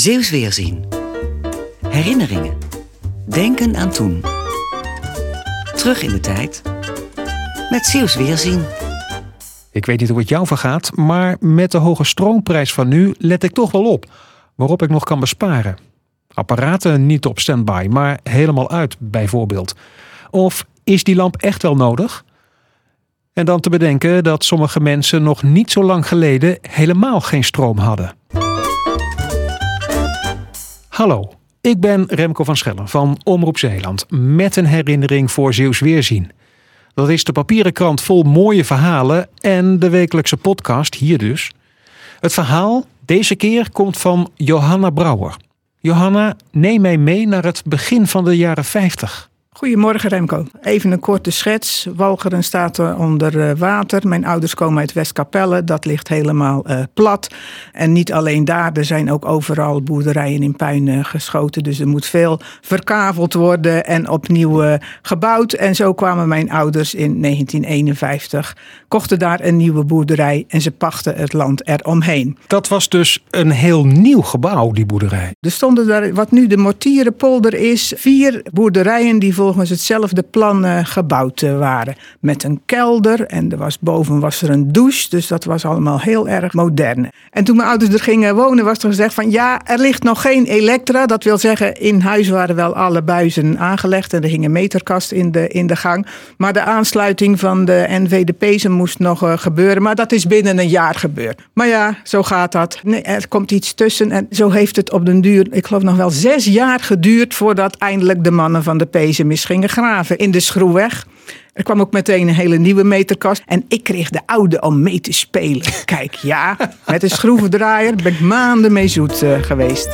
Zeeuws Weerzien. Herinneringen. Denken aan toen. Terug in de tijd. Met Zeeuws Weerzien. Ik weet niet hoe het jou vergaat, maar met de hoge stroomprijs van nu let ik toch wel op waarop ik nog kan besparen. Apparaten niet op standby, maar helemaal uit bijvoorbeeld. Of is die lamp echt wel nodig? En dan te bedenken dat sommige mensen nog niet zo lang geleden helemaal geen stroom hadden. Hallo, ik ben Remco van Schellen van Omroep Zeeland met een herinnering voor Zeeuws Weerzien. Dat is de papieren krant vol mooie verhalen en de wekelijkse podcast hier dus. Het verhaal deze keer komt van Johanna Brouwer. Johanna, neem mij mee naar het begin van de jaren 50. Goedemorgen Remco. Even een korte schets. Walcheren staat onder eh, water. Mijn ouders komen uit Westkapelle. Dat ligt helemaal uh, plat. En niet alleen daar, er zijn ook overal boerderijen in puin uh, geschoten. Dus er moet veel verkaveld worden en opnieuw gebouwd. En zo kwamen mijn ouders in 1951, kochten daar een nieuwe boerderij en ze pachten het land eromheen. Dat was dus een heel nieuw gebouw, die boerderij. Er stonden daar, wat nu de Mortierenpolder is, vier boerderijen die volgens hetzelfde plan uh, gebouwd uh, waren. Met een kelder en er was, boven was er een douche. Dus dat was allemaal heel erg modern. En toen mijn ouders er gingen wonen was er gezegd van ja, er ligt nog geen elektra. Dat wil zeggen, in huis waren wel alle buizen aangelegd. En er ging een meterkast in de, in de gang. Maar de aansluiting van de NVDP's moest nog uh, gebeuren. Maar dat is binnen een jaar gebeurd. Maar ja, zo gaat dat. Er komt iets tussen. En zo heeft het op den duur, ik geloof nog wel zes jaar geduurd... voordat eindelijk de mannen van de Pezen gingen graven in de schroeweg. Er kwam ook meteen een hele nieuwe meterkast. En ik kreeg de oude om mee te spelen. Kijk, ja, met een schroevendraaier ben ik maanden mee zoet uh, geweest.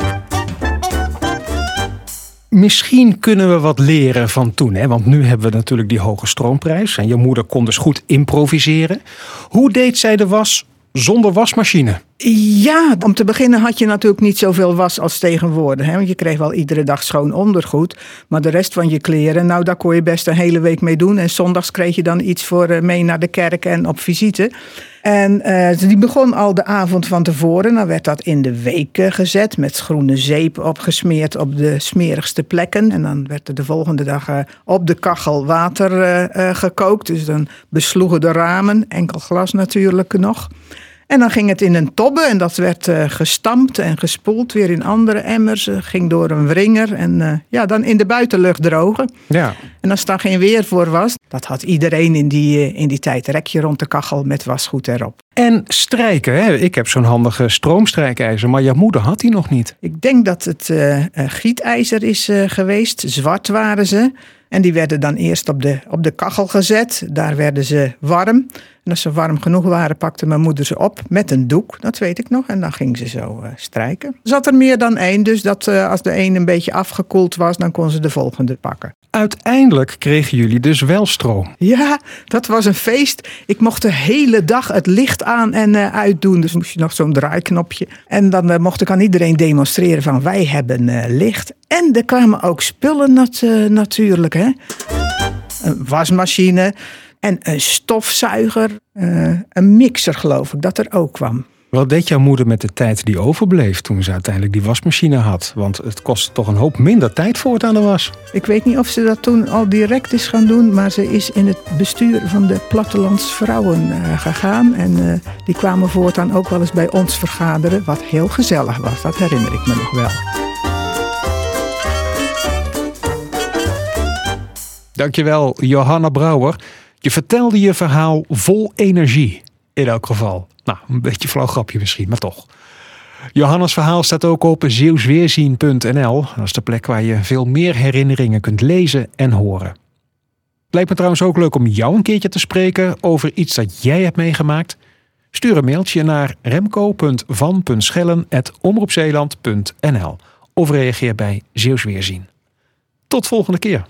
Misschien kunnen we wat leren van toen. Hè? Want nu hebben we natuurlijk die hoge stroomprijs. En je moeder kon dus goed improviseren. Hoe deed zij de was zonder wasmachine? Ja, om te beginnen had je natuurlijk niet zoveel was als tegenwoordig. Hè? Want je kreeg wel iedere dag schoon ondergoed. Maar de rest van je kleren, nou daar kon je best een hele week mee doen. En zondags kreeg je dan iets voor mee naar de kerk en op visite. En uh, die begon al de avond van tevoren. Dan werd dat in de week gezet met groene zeep opgesmeerd op de smerigste plekken. En dan werd er de volgende dag uh, op de kachel water uh, gekookt. Dus dan besloegen de ramen, enkel glas natuurlijk nog. En dan ging het in een tobbe en dat werd gestampt en gespoeld weer in andere emmers. Ging door een wringer en ja, dan in de buitenlucht drogen. Ja. En als daar geen weer voor was, dat had iedereen in die, in die tijd. Rekje rond de kachel met wasgoed erop. En strijken, hè? ik heb zo'n handige stroomstrijkijzer, maar jouw moeder had die nog niet. Ik denk dat het gietijzer is geweest. Zwart waren ze. En die werden dan eerst op de, op de kachel gezet. Daar werden ze warm. En als ze warm genoeg waren, pakte mijn moeder ze op met een doek. Dat weet ik nog. En dan ging ze zo uh, strijken. Er zat er meer dan één. Dus dat uh, als de een een beetje afgekoeld was, dan kon ze de volgende pakken. Uiteindelijk kregen jullie dus wel stroom. Ja, dat was een feest. Ik mocht de hele dag het licht aan en uh, uitdoen. Dus moest je nog zo'n draaiknopje. En dan mocht ik aan iedereen demonstreren van wij hebben licht. En er kwamen ook spullen nat, natuurlijk. Hè? Een wasmachine en een stofzuiger. Een mixer geloof ik dat er ook kwam. Wat deed jouw moeder met de tijd die overbleef toen ze uiteindelijk die wasmachine had? Want het kostte toch een hoop minder tijd voor het aan de was. Ik weet niet of ze dat toen al direct is gaan doen, maar ze is in het bestuur van de plattelandsvrouwen uh, gegaan. En uh, die kwamen voortaan ook wel eens bij ons vergaderen, wat heel gezellig was. Dat herinner ik me nog wel. Dankjewel, Johanna Brouwer. Je vertelde je verhaal vol energie, in elk geval. Nou, een beetje flauw grapje misschien, maar toch. Johannes verhaal staat ook op zeeuwsweerzien.nl. Dat is de plek waar je veel meer herinneringen kunt lezen en horen. Lijkt me trouwens ook leuk om jou een keertje te spreken over iets dat jij hebt meegemaakt. Stuur een mailtje naar remco.van.schellen.omroepzeeland.nl of reageer bij Zeeuwsweerzien. Tot volgende keer.